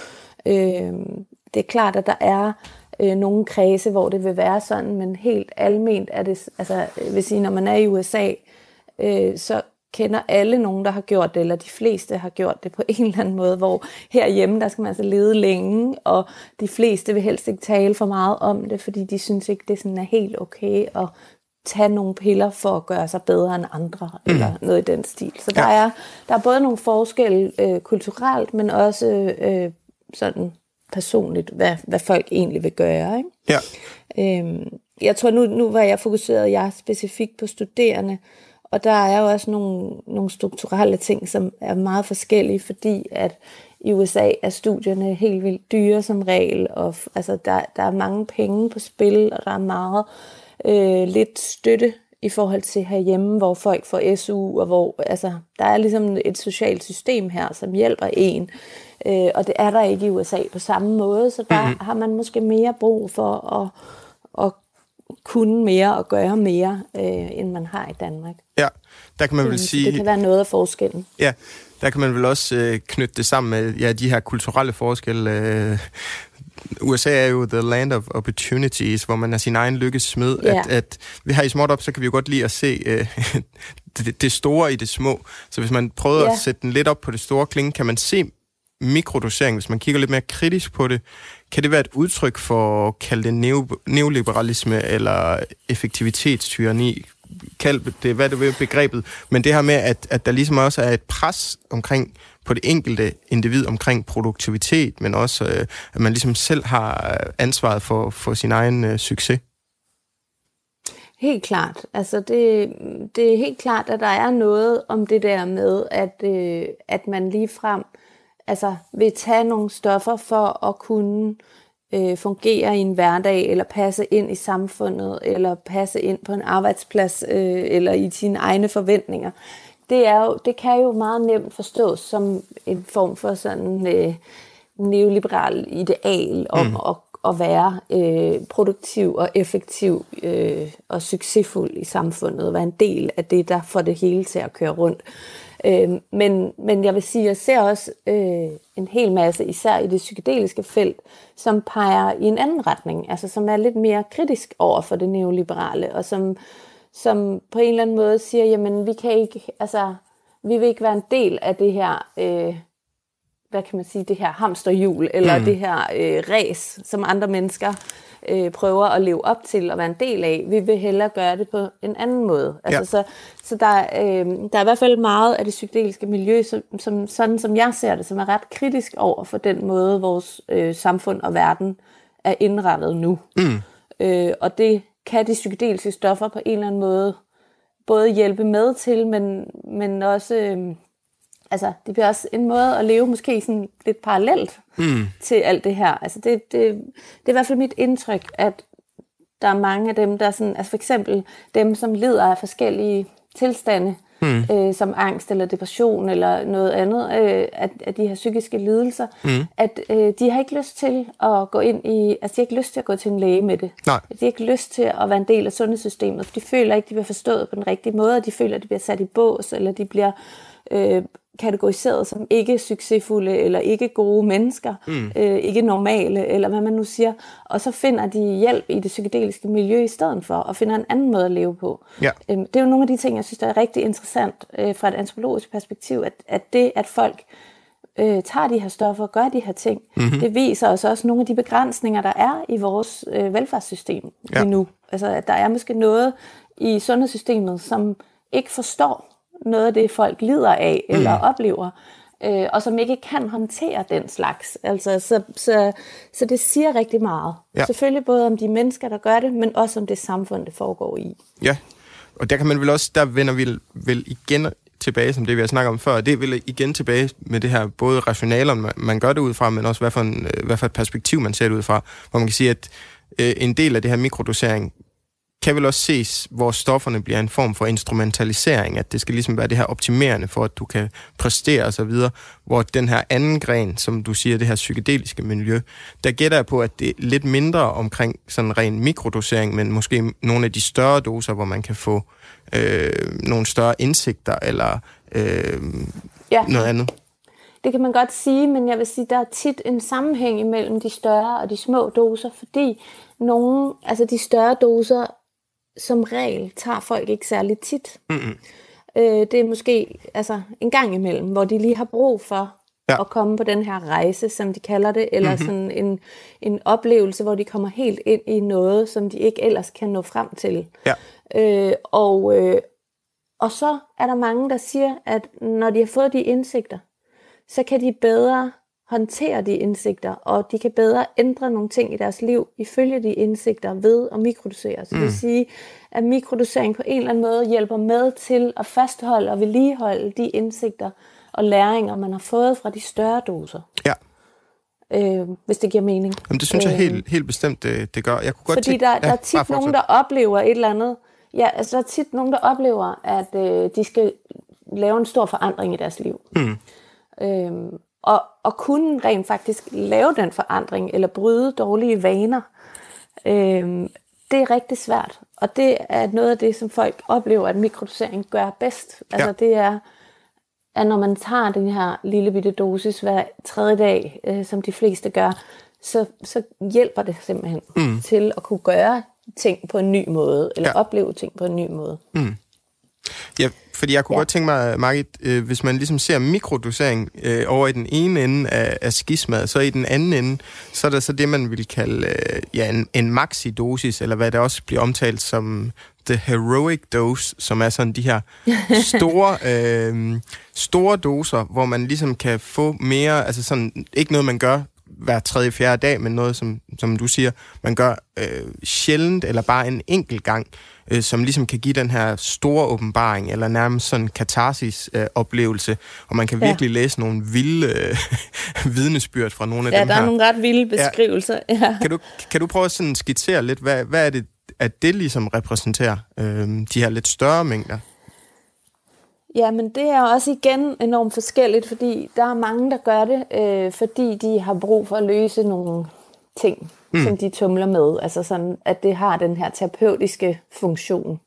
Øhm, det er klart, at der er øh, nogle kredse, hvor det vil være sådan, men helt alment er det, altså hvis sige, når man er i USA, øh, så kender alle nogen, der har gjort det, eller de fleste har gjort det på en eller anden måde, hvor herhjemme, der skal man altså lede længe, og de fleste vil helst ikke tale for meget om det, fordi de synes ikke, det sådan er helt okay at tage nogle piller for at gøre sig bedre end andre, mm. eller noget i den stil. Så ja. der, er, der er både nogle forskelle øh, kulturelt, men også øh, sådan personligt, hvad, hvad folk egentlig vil gøre. Ikke? Ja. Øhm, jeg tror, nu, nu var jeg fokuseret jeg specifikt på studerende, og der er jo også nogle, nogle strukturelle ting, som er meget forskellige, fordi at i USA er studierne helt vildt dyre som regel, og altså, der, der er mange penge på spil, og der er meget øh, lidt støtte i forhold til herhjemme, hvor folk får SU, og hvor altså, der er ligesom et socialt system her, som hjælper en. Øh, og det er der ikke i USA på samme måde, så der mm-hmm. har man måske mere brug for at, at kunne mere og gøre mere, øh, end man har i Danmark. Ja, der kan man vel sige... Det kan være noget af forskellen. Ja, der kan man vel også øh, knytte det sammen med ja, de her kulturelle forskelle. Øh, USA er jo the land of opportunities, hvor man er sin egen lykkes smed. Ja. At, at vi her i Småt Op, så kan vi jo godt lide at se øh, det, det store i det små. Så hvis man prøver ja. at sætte den lidt op på det store klinge, kan man se mikrodosering, hvis man kigger lidt mere kritisk på det, kan det være et udtryk for, kalde det neo, neoliberalisme eller effektivitetstyranni? kald det, hvad det vil, begrebet, men det her med, at, at der ligesom også er et pres omkring på det enkelte individ omkring produktivitet, men også, øh, at man ligesom selv har ansvaret for, for sin egen øh, succes. Helt klart. Altså det, det er helt klart, at der er noget om det der med, at, øh, at man lige frem altså, vil tage nogle stoffer for at kunne øh, fungere i en hverdag, eller passe ind i samfundet, eller passe ind på en arbejdsplads, øh, eller i sine egne forventninger. Det, er jo, det kan jo meget nemt forstås som en form for sådan øh, neoliberal ideal om mm. at at være øh, produktiv og effektiv øh, og succesfuld i samfundet, og være en del af det, der får det hele til at køre rundt. Øh, men, men jeg vil sige, at jeg ser også øh, en hel masse, især i det psykedeliske felt, som peger i en anden retning, altså som er lidt mere kritisk over for det neoliberale, og som, som på en eller anden måde siger, jamen vi kan ikke, altså vi vil ikke være en del af det her øh, hvad kan man sige, det her hamsterhjul, eller mm. det her øh, race, som andre mennesker øh, prøver at leve op til og være en del af. Vi vil hellere gøre det på en anden måde. Altså, ja. Så, så der, øh, der er i hvert fald meget af det psykedeliske miljø, som, som, sådan som jeg ser det, som er ret kritisk over for den måde, vores øh, samfund og verden er indrettet nu. Mm. Øh, og det kan de psykedeliske stoffer på en eller anden måde både hjælpe med til, men, men også... Øh, altså, det bliver også en måde at leve måske sådan lidt parallelt mm. til alt det her. Altså, det, det, det er i hvert fald mit indtryk, at der er mange af dem, der sådan, altså for eksempel dem, som lider af forskellige tilstande, mm. øh, som angst eller depression eller noget andet øh, af, af de her psykiske lidelser, mm. at øh, de har ikke lyst til at gå ind i, altså de har ikke lyst til at gå til en læge med det. Nej. De har ikke lyst til at være en del af sundhedssystemet, for de føler ikke, de bliver forstået på den rigtige måde, og de føler, at de bliver sat i bås, eller de bliver øh, kategoriseret som ikke succesfulde eller ikke gode mennesker, mm. øh, ikke normale, eller hvad man nu siger. Og så finder de hjælp i det psykedeliske miljø i stedet for, og finder en anden måde at leve på. Ja. Øhm, det er jo nogle af de ting, jeg synes, der er rigtig interessant øh, fra et antropologisk perspektiv, at, at det, at folk øh, tager de her stoffer og gør de her ting, mm-hmm. det viser os også nogle af de begrænsninger, der er i vores øh, velfærdssystem ja. lige nu. Altså, at der er måske noget i sundhedssystemet, som ikke forstår, noget af det, folk lider af eller mm. oplever, øh, og som ikke kan håndtere den slags. Altså, så, så, så det siger rigtig meget. Ja. Selvfølgelig både om de mennesker, der gør det, men også om det samfund, det foregår i. Ja, og der kan man vel også, der vender vi vel igen tilbage, som det vi har snakket om før, det vel igen tilbage med det her, både rationaler, man, man gør det ud fra, men også hvad for, en, øh, hvad for et perspektiv, man ser det ud fra, hvor man kan sige, at øh, en del af det her mikrodosering kan vel også ses, hvor stofferne bliver en form for instrumentalisering, at det skal ligesom være det her optimerende for, at du kan præstere og så videre, hvor den her anden gren, som du siger, det her psykedeliske miljø, der gætter jeg på, at det er lidt mindre omkring sådan ren mikrodosering, men måske nogle af de større doser, hvor man kan få øh, nogle større indsigter eller øh, ja. noget andet. Det kan man godt sige, men jeg vil sige, der er tit en sammenhæng imellem de større og de små doser, fordi nogle, altså de større doser som regel tager folk ikke særlig tit. Mm-hmm. Øh, det er måske altså, en gang imellem, hvor de lige har brug for ja. at komme på den her rejse, som de kalder det, eller mm-hmm. sådan en, en oplevelse, hvor de kommer helt ind i noget, som de ikke ellers kan nå frem til. Ja. Øh, og, øh, og så er der mange, der siger, at når de har fået de indsigter, så kan de bedre håndtere de indsigter, og de kan bedre ændre nogle ting i deres liv ifølge de indsigter ved at mikrodosere. Så det vil mm. sige, at mikrodosering på en eller anden måde hjælper med til at fastholde og vedligeholde de indsigter og læringer, man har fået fra de større doser. Ja. Øh, hvis det giver mening. Jamen, det synes jeg øh, helt, helt bestemt, det, det gør. Jeg kunne godt fordi tænke, der, ja, der er tit nogen, der oplever et eller andet. Ja, altså der er tit nogen, der oplever, at øh, de skal lave en stor forandring i deres liv. Mm. Øh, og, og kunne rent faktisk lave den forandring, eller bryde dårlige vaner, øh, det er rigtig svært. Og det er noget af det, som folk oplever, at mikrodosering gør bedst. Altså ja. det er, at når man tager den her lille bitte dosis hver tredje dag, øh, som de fleste gør, så, så hjælper det simpelthen mm. til at kunne gøre ting på en ny måde, eller ja. opleve ting på en ny måde. Mm. Ja, fordi jeg kunne ja. godt tænke mig, Margit, øh, hvis man ligesom ser mikrodosering øh, over i den ene ende af, af skismadet, så i den anden ende, så er der så det, man vil kalde øh, ja, en, en maxidosis, eller hvad det også bliver omtalt som the heroic dose, som er sådan de her store, øh, store doser, hvor man ligesom kan få mere, altså sådan, ikke noget, man gør hver tredje, fjerde dag, men noget, som, som du siger, man gør øh, sjældent, eller bare en enkelt gang, øh, som ligesom kan give den her store åbenbaring, eller nærmest sådan katarsis-oplevelse, øh, og man kan virkelig ja. læse nogle vilde øh, vidnesbyrd fra nogle af ja, dem her. Ja, der er nogle ret vilde beskrivelser. Ja. Ja. Kan, du, kan du prøve at sådan skitsere lidt, hvad, hvad er det, at det ligesom repræsenterer øh, de her lidt større mængder? Ja, men det er også igen enormt forskelligt, fordi der er mange, der gør det, øh, fordi de har brug for at løse nogle ting, mm. som de tumler med. Altså sådan, at det har den her terapeutiske funktion.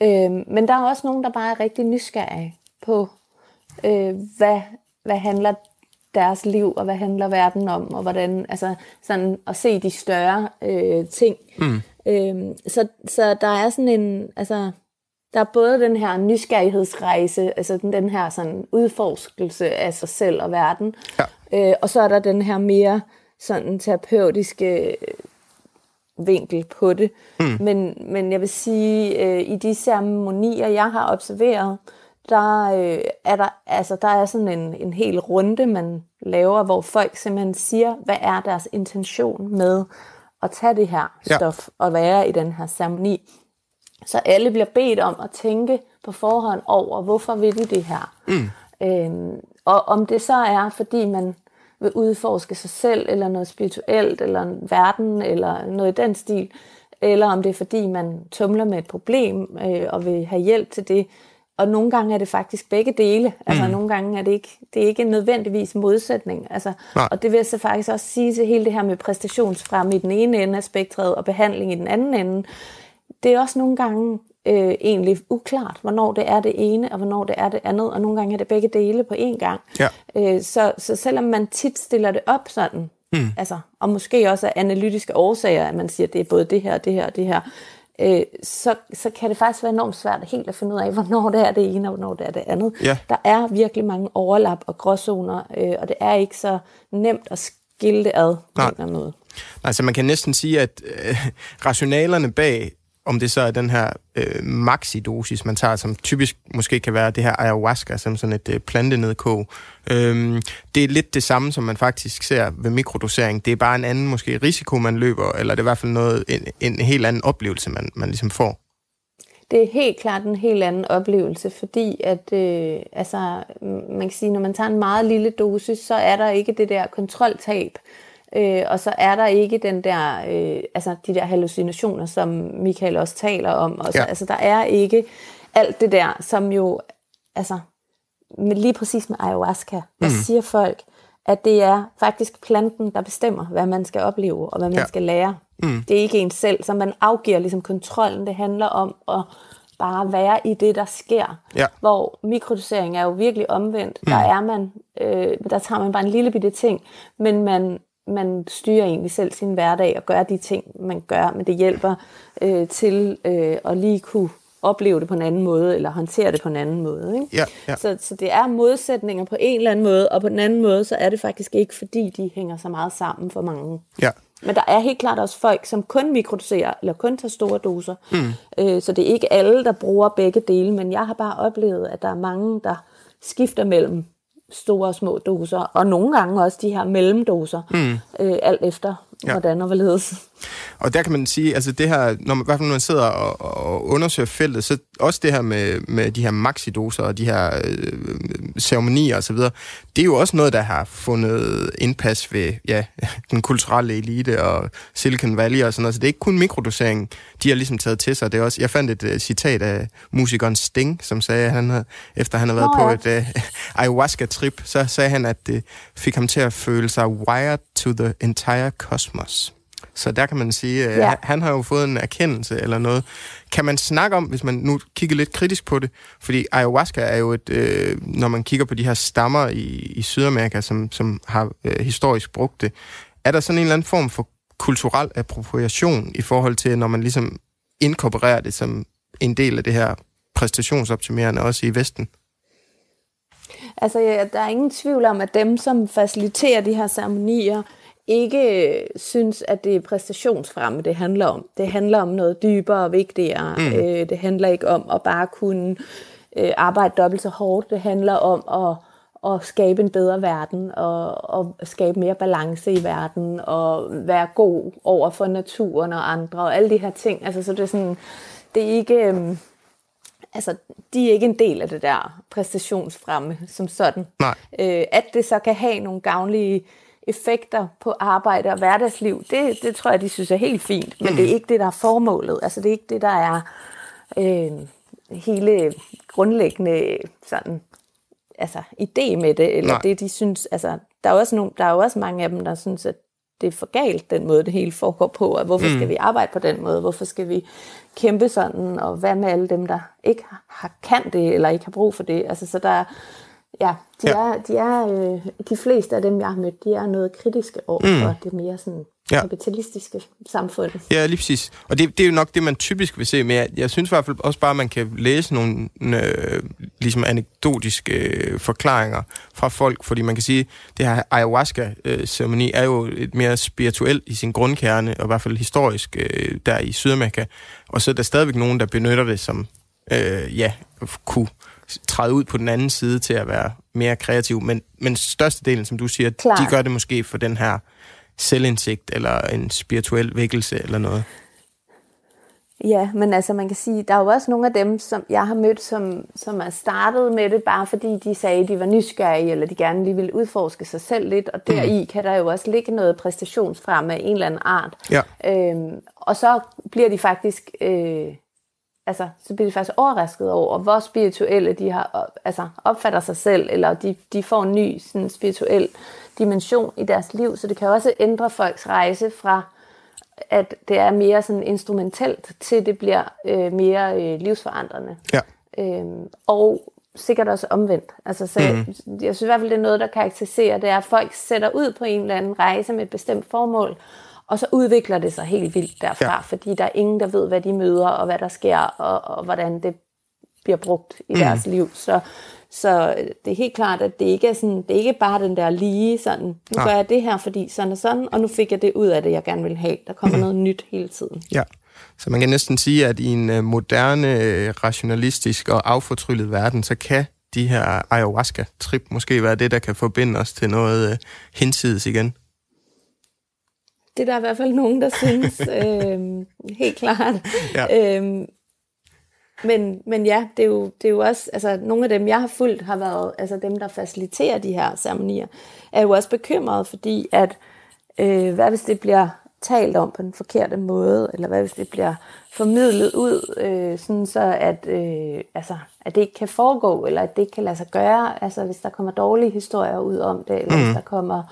Øh, men der er også nogen, der bare er rigtig nysgerrige på, øh, hvad, hvad handler deres liv, og hvad handler verden om, og hvordan, altså sådan at se de større øh, ting. Mm. Øh, så, så der er sådan en, altså der er både den her nysgerrighedsrejse, altså den, den her sådan udforskelse af sig selv og verden, ja. øh, og så er der den her mere sådan terapeutiske vinkel på det. Mm. Men, men jeg vil sige, øh, i de ceremonier, jeg har observeret, der, øh, er der, altså, der er sådan en, en hel runde, man laver, hvor folk simpelthen siger, hvad er deres intention med at tage det her ja. stof og være i den her ceremoni. Så alle bliver bedt om at tænke på forhånd over, hvorfor vil de det her? Mm. Øhm, og om det så er, fordi man vil udforske sig selv, eller noget spirituelt, eller en verden, eller noget i den stil, eller om det er, fordi man tumler med et problem øh, og vil have hjælp til det. Og nogle gange er det faktisk begge dele. Altså mm. nogle gange er det ikke, det er ikke nødvendigvis modsætning. Altså, og det vil jeg så faktisk også sige til hele det her med præstationsfrem i den ene ende af spektret og behandling i den anden ende det er også nogle gange øh, egentlig uklart, hvornår det er det ene, og hvornår det er det andet, og nogle gange er det begge dele på én gang. Ja. Øh, så, så selvom man tit stiller det op sådan, mm. altså, og måske også af analytiske årsager, at man siger, at det er både det her, det her og det her, øh, så, så kan det faktisk være enormt svært helt at finde ud af, hvornår det er det ene, og hvornår det er det andet. Ja. Der er virkelig mange overlap og gråzoner, øh, og det er ikke så nemt at skille det ad på en eller anden måde. Altså man kan næsten sige, at øh, rationalerne bag om det så er den her øh, maxidosis, man tager, som typisk måske kan være det her ayahuasca, som sådan et øh, plantenedkog. Øhm, det er lidt det samme, som man faktisk ser ved mikrodosering. Det er bare en anden måske risiko, man løber, eller det er i hvert fald noget, en, en helt anden oplevelse, man, man ligesom får. Det er helt klart en helt anden oplevelse, fordi at, øh, altså, man kan sige, når man tager en meget lille dosis, så er der ikke det der kontroltab, Øh, og så er der ikke den der, øh, altså de der hallucinationer, som Michael også taler om. Og så, ja. Altså der er ikke alt det der, som jo, altså med, lige præcis med ayahuasca, der mm. siger folk, at det er faktisk planten, der bestemmer, hvad man skal opleve og hvad man ja. skal lære. Mm. Det er ikke en selv, så man afgiver ligesom kontrollen. Det handler om at bare være i det, der sker. Ja. Hvor mikrodosering er jo virkelig omvendt. Mm. Der er man, øh, der tager man bare en lille bitte ting, men man man styrer egentlig selv sin hverdag og gør de ting, man gør, men det hjælper øh, til øh, at lige kunne opleve det på en anden måde, eller håndtere det på en anden måde. Ikke? Ja, ja. Så, så det er modsætninger på en eller anden måde, og på den anden måde, så er det faktisk ikke, fordi de hænger så meget sammen for mange. Ja. Men der er helt klart også folk, som kun mikrodoserer, eller kun tager store doser. Mm. Øh, så det er ikke alle, der bruger begge dele, men jeg har bare oplevet, at der er mange, der skifter mellem store og små doser, og nogle gange også de her mellemdoser, mm. øh, alt efter ja. hvordan og hvorledes. Og der kan man sige, altså det her, når man, i hvert fald når man sidder og, og undersøger feltet, så også det her med, med de her maxidoser og de her øh, ceremonier osv., det er jo også noget, der har fundet indpas ved ja, den kulturelle elite og Silicon Valley og sådan noget. Så det er ikke kun mikrodosering, de har ligesom taget til sig. Det er også, jeg fandt et uh, citat af musikeren Sting, som sagde, at han havde, efter han havde været på et uh, ayahuasca-trip, så sagde han, at det fik ham til at føle sig wired to the entire cosmos. Så der kan man sige, at ja. han har jo fået en erkendelse eller noget. Kan man snakke om, hvis man nu kigger lidt kritisk på det, fordi ayahuasca er jo et, øh, når man kigger på de her stammer i, i Sydamerika, som, som har øh, historisk brugt det, er der sådan en eller anden form for kulturel appropriation i forhold til, når man ligesom inkorporerer det som en del af det her præstationsoptimerende også i Vesten? Altså, ja, der er ingen tvivl om, at dem, som faciliterer de her ceremonier, ikke øh, synes, at det er præstationsfremme, det handler om. Det handler om noget dybere og vigtigere. Mm. Øh, det handler ikke om at bare kunne øh, arbejde dobbelt så hårdt. Det handler om at, at skabe en bedre verden, og, og skabe mere balance i verden, og være god over for naturen og andre, og alle de her ting. Altså, så det er sådan, det er ikke... Øh, altså, de er ikke en del af det der præstationsfremme som sådan. Nej. Øh, at det så kan have nogle gavnlige effekter på arbejde og hverdagsliv, det, det tror jeg, de synes er helt fint. Men mm. det er ikke det, der er formålet. Altså, det er ikke det, der er øh, hele grundlæggende sådan, altså, idé med det, eller Nej. det, de synes. Altså, der er, også nogle, der er jo også mange af dem, der synes, at det er for galt, den måde, det hele foregår på, og hvorfor mm. skal vi arbejde på den måde, hvorfor skal vi kæmpe sådan, og hvad med alle dem, der ikke har kan det, eller ikke har brug for det. Altså, så der, Ja, de ja. er, de, er øh, de fleste af dem, jeg har mødt, de er noget kritiske over mm. for det mere sådan ja. kapitalistiske samfund. Ja, lige præcis. Og det, det er jo nok det, man typisk vil se, men jeg, synes i hvert fald også bare, at man kan læse nogle øh, ligesom anekdotiske øh, forklaringer fra folk, fordi man kan sige, at det her ayahuasca-ceremoni er jo et mere spirituelt i sin grundkerne, og i hvert fald historisk øh, der i Sydamerika. Og så er der stadigvæk nogen, der benytter det som, øh, ja, kunne træde ud på den anden side til at være mere kreativ. Men, men størstedelen, som du siger, Klar. de gør det måske for den her selvindsigt, eller en spirituel vækkelse, eller noget. Ja, men altså man kan sige, der er jo også nogle af dem, som jeg har mødt, som, som er startet med det, bare fordi de sagde, at de var nysgerrige, eller de gerne lige ville udforske sig selv lidt, og deri mm. kan der jo også ligge noget præstationsfrem af en eller anden art. Ja. Øhm, og så bliver de faktisk øh, altså, så bliver de faktisk overrasket over, hvor spirituelle de har, altså, opfatter sig selv, eller de, de får en ny sådan, spirituel dimension i deres liv. Så det kan også ændre folks rejse fra, at det er mere sådan instrumentelt, til det bliver øh, mere øh, livsforandrende. Ja. Øhm, og sikkert også omvendt. Altså, så mm. jeg, jeg synes i hvert fald, det er noget, der karakteriserer, det er, at folk sætter ud på en eller anden rejse med et bestemt formål, og så udvikler det sig helt vildt derfra, ja. fordi der er ingen, der ved, hvad de møder, og hvad der sker, og, og hvordan det bliver brugt i mm. deres liv. Så, så det er helt klart, at det ikke er, sådan, det er ikke bare den der lige sådan, nu ja. gør jeg det her, fordi sådan og sådan, og nu fik jeg det ud af det, jeg gerne vil have. Der kommer mm. noget nyt hele tiden. Ja. Så man kan næsten sige, at i en øh, moderne, øh, rationalistisk og affortryllet verden, så kan de her ayahuasca-trip måske være det, der kan forbinde os til noget uh, hinsides igen. Det er der i hvert fald nogen, der synes. øh, helt klart. Ja. Øh, men, men ja, det er, jo, det er jo også, altså nogle af dem, jeg har fulgt, har været, altså dem, der faciliterer de her ceremonier, er jo også bekymret, fordi at, øh, hvad hvis det bliver talt om på den forkerte måde, eller hvad hvis det bliver formidlet ud, øh, sådan så at, øh, altså, at det ikke kan foregå, eller at det ikke kan lade sig gøre, altså hvis der kommer dårlige historier ud om det, eller mm. hvis der kommer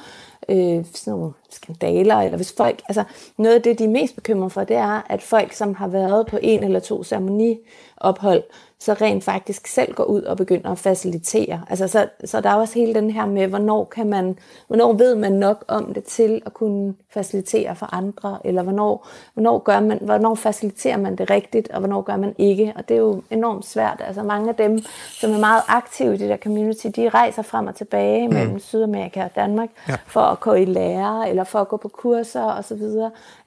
øh, sådan nogle skandaler, eller hvis folk, altså noget af det, de er mest bekymrede for, det er, at folk, som har været på en eller to ceremoniophold, så rent faktisk selv går ud og begynder at facilitere. Altså, så, så der er også hele den her med, hvornår, kan man, hvornår ved man nok om det til at kunne facilitere for andre, eller hvornår, hvornår, gør man, hvornår faciliterer man det rigtigt, og hvornår gør man ikke. Og det er jo enormt svært. Altså mange af dem, som er meget aktive i det der community, de rejser frem og tilbage mm. mellem Sydamerika og Danmark, ja. for at gå i lære, eller for at gå på kurser osv.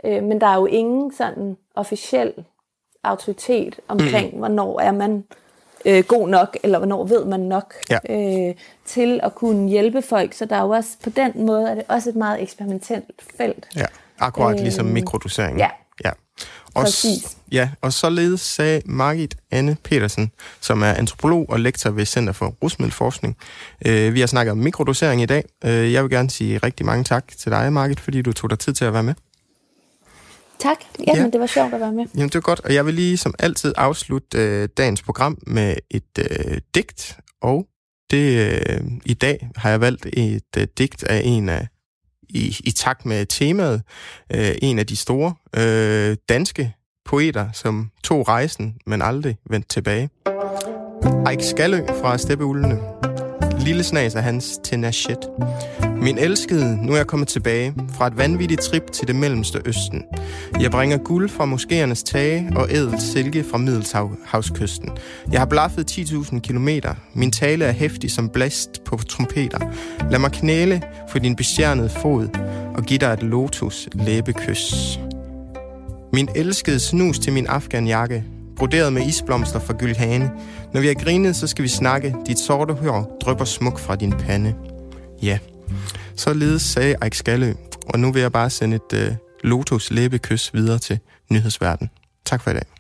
Øh, men der er jo ingen sådan officiel autoritet omkring, mm. hvornår er man øh, god nok, eller hvornår ved man nok ja. øh, til at kunne hjælpe folk. Så der er jo også, på den måde er det også et meget eksperimentelt felt. Ja, akkurat øh, ligesom mikrodosering. Ja, ja. Og, Præcis. Ja, og således sagde Margit Anne Petersen, som er antropolog og lektor ved Center for Rusmiddelforskning. Øh, vi har snakket om mikrodosering i dag. Øh, jeg vil gerne sige rigtig mange tak til dig, Margit, fordi du tog dig tid til at være med. Tak. Jamen, ja. det var sjovt at være med. Jamen, det var godt. Og jeg vil lige som altid afslutte øh, dagens program med et øh, digt. Og det øh, i dag har jeg valgt et øh, digt af en af, i, i takt med temaet, øh, en af de store øh, danske poeter, som tog rejsen, men aldrig vendte tilbage. Eik Skallø fra Steppeulene lille snas af hans Tenachet. Min elskede, nu er jeg kommet tilbage fra et vanvittigt trip til det mellemste østen. Jeg bringer guld fra moskéernes tage og ædelt silke fra Middelhavskysten. Jeg har blaffet 10.000 kilometer. Min tale er hæftig som blæst på trompeter. Lad mig knæle for din bestjernede fod og give dig et lotus læbekys. Min elskede snus til min afghanjakke, broderet med isblomster fra gyldhane. Når vi har grinet, så skal vi snakke. Dit sorte hår drypper smuk fra din pande. Ja, således sagde Eik Skalø, og nu vil jeg bare sende et uh, Lotus læbekys videre til nyhedsverden. Tak for i dag.